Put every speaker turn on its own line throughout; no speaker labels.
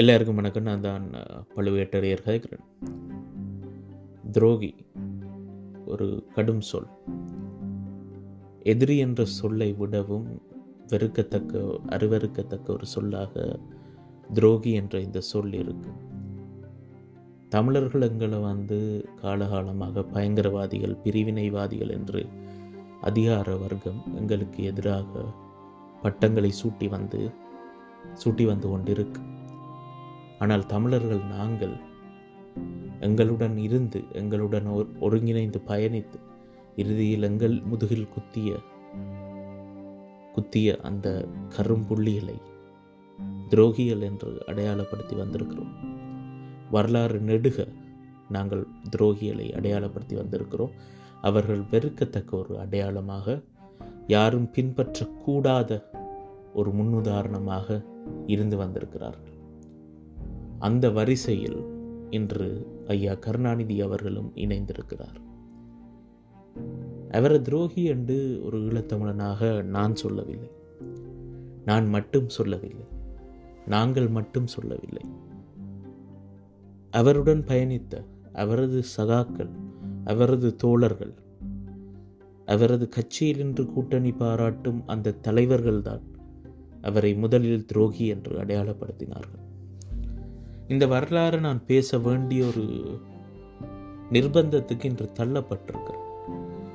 எல்லாருக்கும் வணக்கம். நான் தான் பழுவேட்டரையர் கதைக்கிறேன் துரோகி ஒரு கடும் சொல். எதிரி என்ற சொல்லை விடவும் வெறுக்கத்தக்க அருவெருக்கத்தக்க ஒரு சொல்லாக துரோகி என்ற இந்த சொல் இருக்கு. தமிழர்கள் எங்களை வந்து காலகாலமாக பயங்கரவாதிகள் பிரிவினைவாதிகள் என்று அதிகார வர்க்கம் எங்களுக்கு எதிராக பட்டங்களை சூட்டி வந்து சூட்டி வந்து கொண்டிருக்கு. ஆனால் தமிழர்கள் நாங்கள் எங்களுடன் இருந்து எங்களுடன் ஒரு ஒருங்கிணைந்து பயணித்து இறுதியில் எங்கள் முதுகில் குத்திய குத்திய அந்த கரும்புள்ளிகளை துரோகிகள் என்று அடையாளப்படுத்தி வந்திருக்கிறோம். வரலாறு நெடுக நாங்கள் துரோகிகளை அடையாளப்படுத்தி வந்திருக்கிறோம். அவர்கள் வெறுக்கத்தக்க ஒரு அடையாளமாக யாரும் பின்பற்றக்கூடாத ஒரு முன்னுதாரணமாக இருந்து வந்திருக்கிறார்கள். அந்த வரிசையில் இன்று ஐயா கருணாநிதி அவர்களும் இணைந்திருக்கிறார். அவரை துரோகி என்று ஒரு ஈழத்தமிழனாக நான் சொல்லவில்லை. நான் மட்டும் சொல்லவில்லை. நாங்கள் மட்டும் சொல்லவில்லை. அவருடன் பயணித்த அவரது சகாக்கள் அவரது தோழர்கள் அவரது கட்சியில் இன்று கூட்டணி பாராட்டும் அந்த தலைவர்கள்தான் அவரை முதலில் துரோகி என்று அடையாளப்படுத்தினார்கள். இந்த வரலாறு நான் பேச வேண்டிய ஒரு நிர்பந்தத்துக்கு இன்று தள்ளப்பட்டிருக்கிறேன்.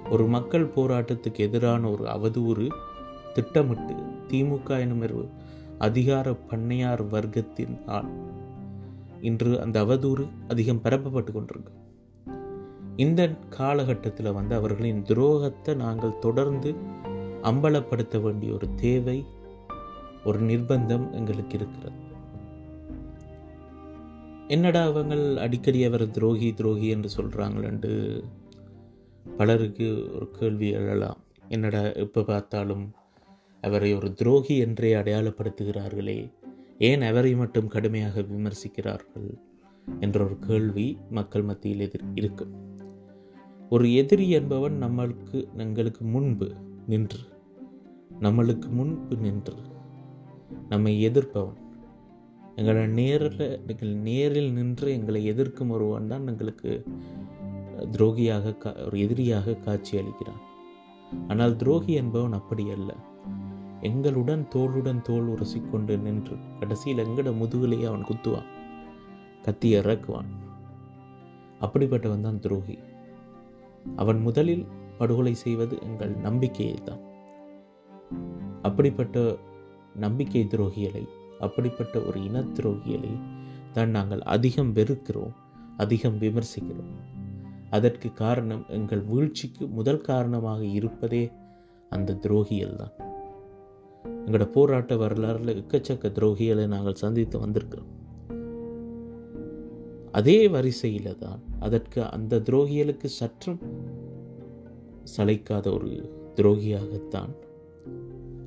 ஒரு மக்கள் போராட்டத்துக்கு எதிரான ஒரு அவதூறு திட்டமிட்டு திமுக எனும் அதிகார பண்ணையார் வர்க்கத்தின் ஆள் இன்று அந்த அவதூறு அதிகம் பரப்பப்பட்டு கொண்டிருக்கு. இந்த காலகட்டத்தில் வந்து அவர்களின் துரோகத்தை நாங்கள் தொடர்ந்து அம்பலப்படுத்த வேண்டிய ஒரு தேவை ஒரு நிர்பந்தம் எங்களுக்கு இருக்கிறது. என்னடா அவங்கள் அடிக்கடி அவர் துரோகி துரோகி என்று சொல்கிறாங்களேன்ட்டு பலருக்கு ஒரு கேள்வி எழலாம். என்னடா எப்போ பார்த்தாலும் அவரை ஒரு துரோகி என்றே அடையாளப்படுத்துகிறார்களே? ஏன் அவரை மட்டும் கடுமையாக விமர்சிக்கிறார்கள்? என்ற ஒரு கேள்வி மக்கள் மத்தியில் எதிர் இருக்கும் ஒரு எதிரி என்பவன் நம்மளுக்கு எங்களுக்கு முன்பு நின்று நம்மளுக்கு முன்பு நின்று நம்மை எதிர்ப்பவன். எங்களை நேரில் எங்கள் நேரில் நின்று எங்களை எதிர்க்கும் ஒருவன் தான் எங்களுக்கு துரோகியாக கா ஒரு எதிரியாக காட்சி அளிக்கிறான். ஆனால் துரோகி என்பவன் அப்படி அல்ல. எங்களுடன் தோளுடன் தோல் உரசிக்கொண்டு நின்று கடைசியில் எங்கட முதுகிலேயே அவன் குத்துவான் கத்தி இறக்குவான். அப்படிப்பட்டவன் தான் துரோகி. அவன் முதலில் படுகொலை செய்வது எங்கள் நம்பிக்கையை தான் அப்படிப்பட்ட நம்பிக்கை துரோகிகளை அப்படிப்பட்ட ஒரு இன துரோகிகளை தான் நாங்கள் அதிகம் வெறுக்கிறோம் அதிகம் விமர்சிக்கிறோம். அதற்கு காரணம் எங்கள் வீழ்ச்சிக்கு முதல் காரணமாக இருப்பதே அந்த துரோகிகள் தான். எங்களோட போராட்ட வரலாறுல எக்கச்சக்க துரோகிகளை நாங்கள் சந்தித்து வந்திருக்கிறோம். அதே வரிசையில தான் அதற்கு அந்த துரோகிகளுக்கு சற்றும் சளைக்காத ஒரு துரோகியாகத்தான்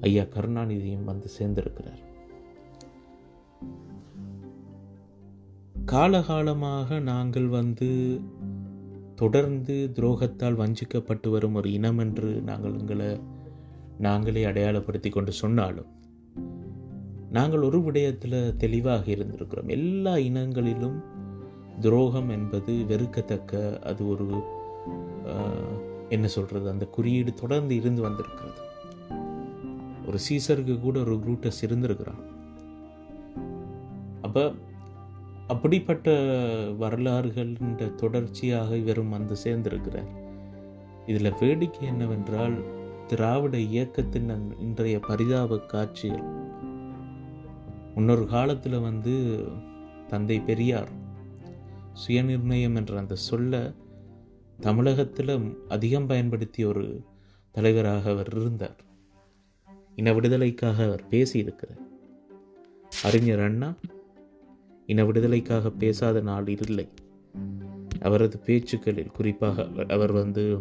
ஐயா கருணாநிதியும் வந்து சேர்ந்திருக்கிறார். காலகாலமாக நாங்கள் வந்து தொடர்ந்து துரோகத்தால் வஞ்சிக்கப்பட்டு வரும் ஒரு இனம் என்று நாங்கள் எங்களை நாங்களே அடையாளப்படுத்தி கொண்டு சொன்னாலும் நாங்கள் ஒரு விடயத்தில் தெளிவாக இருந்திருக்கிறோம். எல்லா இனங்களிலும் துரோகம் என்பது வெறுக்கத்தக்க அது ஒரு என்ன சொல்கிறது அந்த குறியீடு தொடர்ந்து இருந்து வந்திருக்கிறது. ஒரு சீசருக்கு கூட ஒரு குரூட்டஸ் இருந்திருக்கிறான். அப்போ அப்படிப்பட்ட வரலாறுகளின் தொடர்ச்சியாக இவரும் வந்து சேர்ந்திருக்கிறார். இதில் வேடிக்கை என்னவென்றால் திராவிட இயக்கத்தின் இன்றைய பரிதாப காட்சிகள். முன்னொரு காலத்தில் வந்து தந்தை பெரியார் சுயநிர்ணயம் என்ற அந்த சொல்ல தமிழகத்தில் அதிகம் பயன்படுத்திய ஒரு தலைவராக அவர் இருந்தார். இன விடுதலைக்காக அவர் பேசியிருக்கிறார். அறிஞர் அண்ணா இன விடுதலைக்காக பேசாத நாள் இல்லை. அவரது பேச்சுக்களில் குறிப்பாக அவர்- அவர் வந்து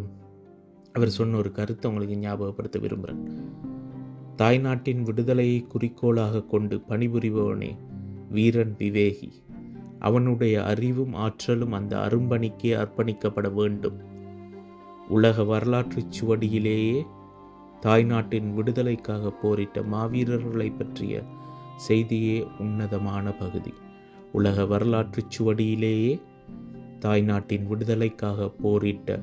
அவர் சொன்ன ஒரு கருத்தை உங்களுக்கு ஞாபகப்படுத்த விரும்புகிறேன். தாய்நாட்டின் விடுதலையை குறிக்கோளாக கொண்டு பணிபுரிபவனே வீரன் விவேகி. அவனுடைய அறிவும் ஆற்றலும் அந்த அரும்பணிக்கே அர்ப்பணிக்கப்பட வேண்டும். உலக வரலாற்றுச் சுவடியிலேயே தாய்நாட்டின் விடுதலைக்காக போரிட்ட மாவீரர்களை பற்றிய செய்தியே உன்னதமான பகுதி. உலக வரலாற்றுச் சுவடியிலேயே தாய்நாட்டின் விடுதலைக்காக போரிட்ட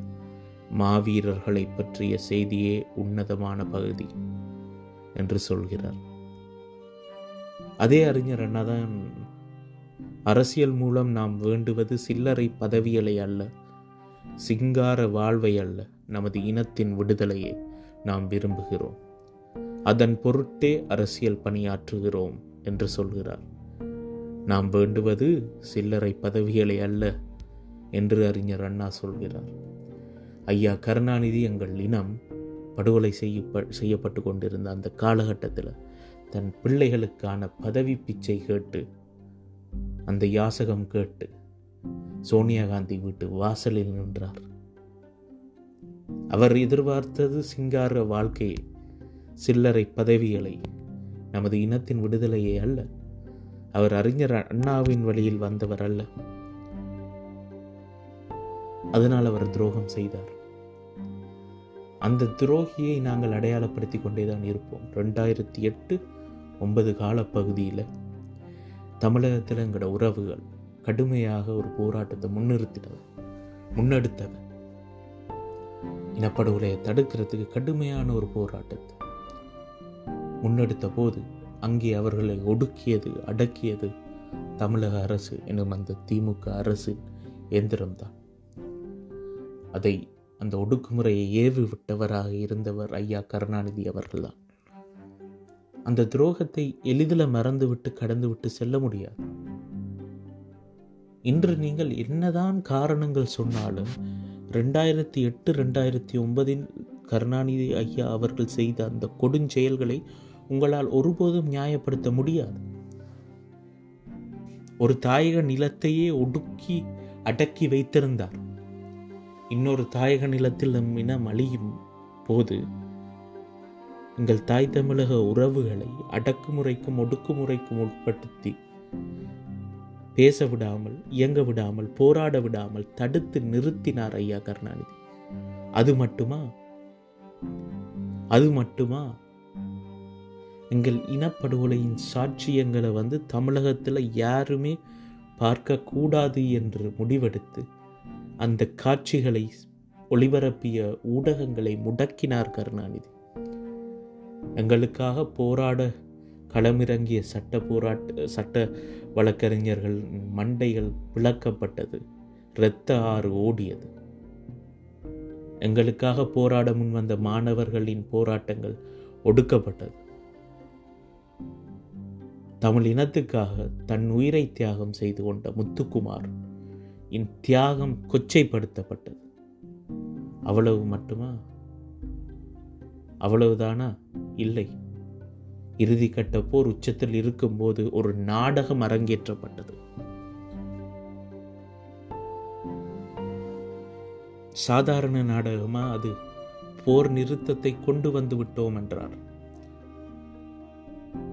மாவீரர்களை பற்றிய செய்தியே உன்னதமான பகுதி என்று சொல்கிறார். அதே அறிஞர் அண்ணாதான் அரசியல் மூலம் நாம் வேண்டுவது சில்லறை பதவிகளை அல்ல சிங்கார வாழ்வை அல்ல நமது இனத்தின் விடுதலையை நாம் விரும்புகிறோம். அதன் பொருட்டே அரசியல் பணியாற்றுகிறோம் என்று சொல்கிறார். நாம் வேண்டுவது சில்லறை பதவிகளை அல்ல என்று அறிஞர் அண்ணா சொல்கிறார். ஐயா கருணாநிதி எங்கள் இனம் படுகொலை செய்யப்ப செய்யப்பட்டு கொண்டிருந்த அந்த காலகட்டத்தில் தன் பிள்ளைகளுக்கான பதவி பிச்சை கேட்டு அந்த யாசகம் கேட்டு சோனியா காந்தி வீட்டு வாசலில் நின்றார். அவர் எதிர்பார்த்தது சிங்கார வாழ்க்கையை சில்லறை பதவிகளை நமது இனத்தின் விடுதலையே அல்ல அவர் அறிஞர் அண்ணாவின் வழியில் வந்தவர் அல்ல. அதனால் அவர் துரோகம் செய்தார். அந்த துரோகியை நாங்கள் அடையாளப்படுத்தி கொண்டேதான் இருப்போம். ரெண்டாயிரத்தி எட்டு ஒன்பது காலப்பகுதியில் தமிழகத்தில் எங்களோட உறவுகள் கடுமையாக ஒரு போராட்டத்தை முன்னிறுத்தினவர் முன்னெடுத்தவர் இனப்படுகொலையை தடுக்கிறதுக்கு கடுமையான ஒரு போராட்டத்தை முன்னெடுத்த போது அங்கே அவர்களை ஒடுக்கியது அடக்கியது தமிழக அரசு எனும் அந்த திமுக அரசின் எந்திரம்தான். அதை அந்த ஒடுக்குமுறையை ஏவி விட்டவராக இருந்தவர் ஐயா கருணாநிதி அவர்கள்தான். அந்த துரோகத்தை எளிதில் மறந்துவிட்டு கடந்துவிட்டு செல்ல முடியாது. இன்று நீங்கள் என்னதான் காரணங்கள் சொன்னாலும் ரெண்டாயிரத்தி எட்டு ரெண்டாயிரத்தி ஒன்பதில் கருணாநிதி ஐயா அவர்கள் செய்த அந்த கொடுஞ்செயல்களை உங்களால் ஒருபோதும் நியாயப்படுத்த முடியாது. ஒரு தாயக நிலத்தையே ஒடுக்கி அடக்கி வைத்திருந்தார். இன்னொரு தாயக நிலத்தில் நம் இனம் அழியும் போது எங்கள் தாய் தமிழக உறவுகளை அடக்குமுறைக்கும் ஒடுக்குமுறைக்கும் உட்படுத்தி பேச விடாமல் இயங்க விடாமல் போராட விடாமல் தடுத்து நிறுத்தினார் ஐயா கருணாநிதி. அது மட்டுமா? அது மட்டுமா? எங்கள் இனப்படுகொலையின் சாட்சியங்களை வந்து தமிழகத்தில் யாருமே பார்க்கக்கூடாது என்று முடிவெடுத்து அந்த காட்சிகளை ஒளிபரப்பிய ஊடகங்களை முடக்கினார் கருணாநிதி. எங்களுக்காக போராட களமிறங்கிய சட்ட போராட்ட சட்ட வழக்கறிஞர்கள் மண்டைகள் விளக்கப்பட்டது இரத்த ஆறு ஓடியது. எங்களுக்காக போராட முன் வந்த மாணவர்களின் போராட்டங்கள் ஒடுக்கப்பட்டது. தமிழ் இனத்துக்காக தன் உயிரை தியாகம் செய்து கொண்ட முத்துக்குமார் இன் தியாகம் கொச்சைப்படுத்தப்பட்டது. அவ்வளவு மட்டுமா? அவ்வளவுதானா? இல்லை. இறுதி கட்ட போர் உச்சத்தில் இருக்கும்போது ஒரு நாடகம் அரங்கேற்றப்பட்டது. சாதாரண நாடகமா அது? போர் நிறுத்தத்தை கொண்டு வந்து விட்டோம் என்றார்.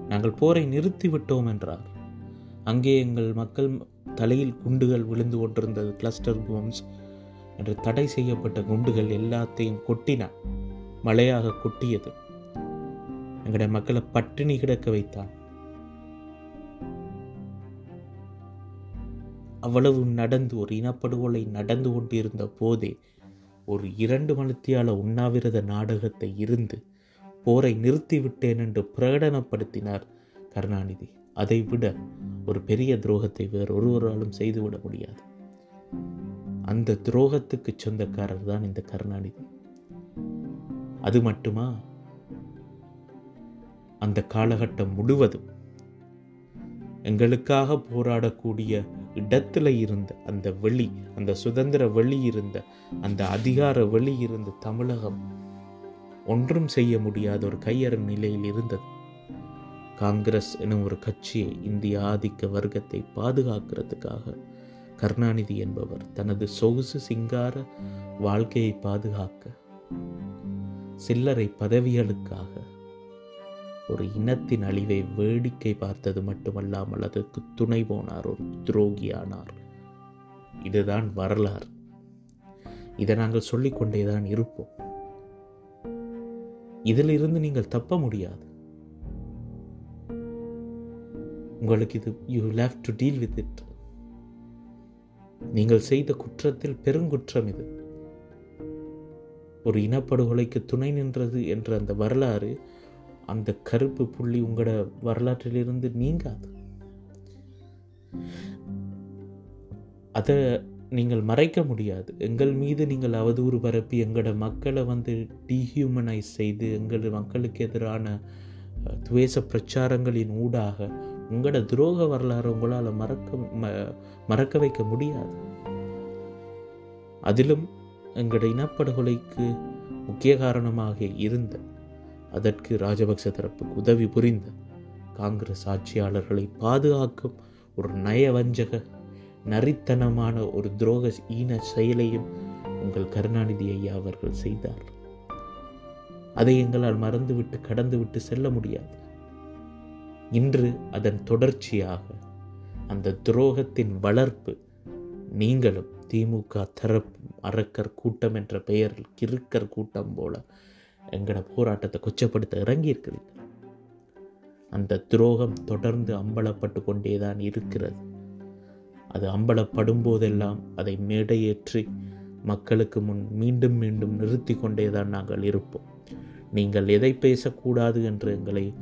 நாங்கள் போரை நிறுத்தி விட்டோம் என்றார். அங்கே எங்கள் மக்கள் தலையில் குண்டுகள் விழுந்து கொண்டிருந்தது. கிளஸ்டர் பாம்ஸ் என்று தடை செய்யப்பட்ட குண்டுகள் எல்லாத்தையும் கொட்டினான் மழையாக கொட்டியது. எங்களுடைய மக்களை பட்டினி கிடக்க வைத்தான். அவ்வளவு நடந்து ஒரு இனப்படுகொலை நடந்து கொண்டிருந்த போதே ஒரு இரண்டு மணித்தியால உண்ணாவிரத நாடகத்தை இருந்து போரை நிறுத்திவிட்டேன் என்று பிரகடனப்படுத்தினார் கருணாநிதி. அதை விட ஒரு பெரிய துரோகத்தை வேறு ஒருவராலும் செய்துவிட முடியாது. அந்த துரோகத்துக்கு சொந்தக்காரர் தான் இந்த கருணாநிதி. அது மட்டுமா? அந்த காலகட்டம் முழுவதும் எங்களுக்காக போராடக்கூடிய இடத்துல இருந்த அந்த வெளி அந்த சுதந்திர வெளி இருந்த அந்த அதிகார வெளி இருந்த தமிழகம் ஒன்றும் செய்ய முடியாத ஒரு கையறும் நிலையில் இருந்தது. காங்கிரஸ் எனும் ஒரு கட்சியை இந்திய ஆதிக்க வர்க்கத்தை பாதுகாக்கிறதுக்காக கருணாநிதி என்பவர் தனது சொகுசு சிங்கார வாழ்க்கையை பாதுகாக்க சில்லறை பதவிகளுக்காக ஒரு இனத்தின் அழிவை வேடிக்கை பார்த்தது மட்டுமல்லாமல் அதற்கு துணை போனார் ஒரு துரோகியானார். இதுதான் வரலாறு. இதை நாங்கள் சொல்லிக்கொண்டேதான் இருப்போம். இதிலிருந்து நீங்கள் தப்ப முடியாது. உங்களுக்கு இது you have to deal with it நீங்கள் செய்த குற்றத்தில் பெருங்குற்றம் இது. ஒரு இனப்படுகொலைக்கு துணை நின்றது என்ற அந்த வரலாறு அந்த கருப்பு புள்ளி உங்களோட வரலாற்றிலிருந்து நீங்காது. அதை நீங்கள் மறைக்க முடியாது. எங்கள் மீது நீங்கள் அவதூறு பரப்பி எங்களோட மக்களை வந்து டீஹியூமனைஸ் செய்து எங்கள் மக்களுக்கு எதிரான துவேச பிரச்சாரங்களின் ஊடாக உங்களோட துரோக வரலாறு உங்களால் மறக்க ம- மறக்க வைக்க முடியாது. அதிலும் எங்களோட இனப்படுகொலைக்கு முக்கிய காரணமாக இருந்த அதற்கு ராஜபக்ச தரப்புக்கு உதவி புரிந்த காங்கிரஸ் ஆட்சியாளர்களை பாதுகாக்கும் ஒரு நயவஞ்சக நரித்தனமான ஒரு துரோக ஈன செயலையும் உங்கள் கருணாநிதி ஐயா அவர்கள் செய்தார். அதை எங்களால் மறந்துவிட்டு கடந்துவிட்டு செல்ல முடியாது. இன்று அதன் தொடர்ச்சியாக அந்த துரோகத்தின் வளர்ப்பு நீங்களும் திமுக தரப்பு அரக்கர் கூட்டம் என்ற பெயரில் கிறுக்கர் கூட்டம் போல எங்களோட போராட்டத்தை கொச்சப்படுத்த இறங்கி அந்த துரோகம் தொடர்ந்து அம்பலப்பட்டு கொண்டே தான் இருக்கிறது. அது அம்பலப்படும் போதெல்லாம் அதை மேடையேற்றி மக்களுக்கு முன் மீண்டும் மீண்டும் நிறுத்தி கொண்டேதான் நாங்கள் இருப்போம். நீங்கள் எதை பேசக்கூடாது என்று எங்களை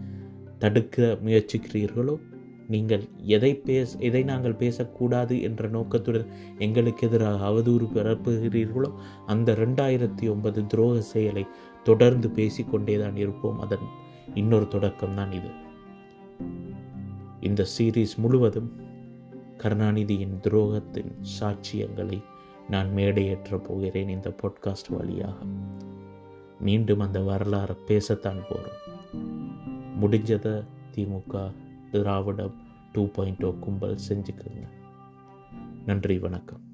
தடுக்க முயற்சிக்கிறீர்களோ நீங்கள் எதை பேச எதை நாங்கள் பேசக்கூடாது என்ற நோக்கத்துடன் எங்களுக்கு எதிராக அவதூறு பரப்புகிறீர்களோ அந்த ரெண்டாயிரத்தி ஒன்பது துரோக செயலை தொடர்ந்து பேசிக்கொண்டே தான் இருப்போம். அதன் இன்னொரு தொடக்கம் தான் இது. இந்த சீரீஸ் முழுவதும் கருணாநிதியின் துரோகத்தின் சாட்சியங்களை நான் மேடையேற்றப் போகிறேன் இந்த பாட்காஸ்ட் வழியாக. மீண்டும் அந்த வரலாறை பேசத்தான் போகிறோம் முடிஞ்சதை திமுக திராவிடம் டூ பாயிண்ட் ஓ கும்பல் செஞ்சுக்கோங்க. நன்றி வணக்கம்.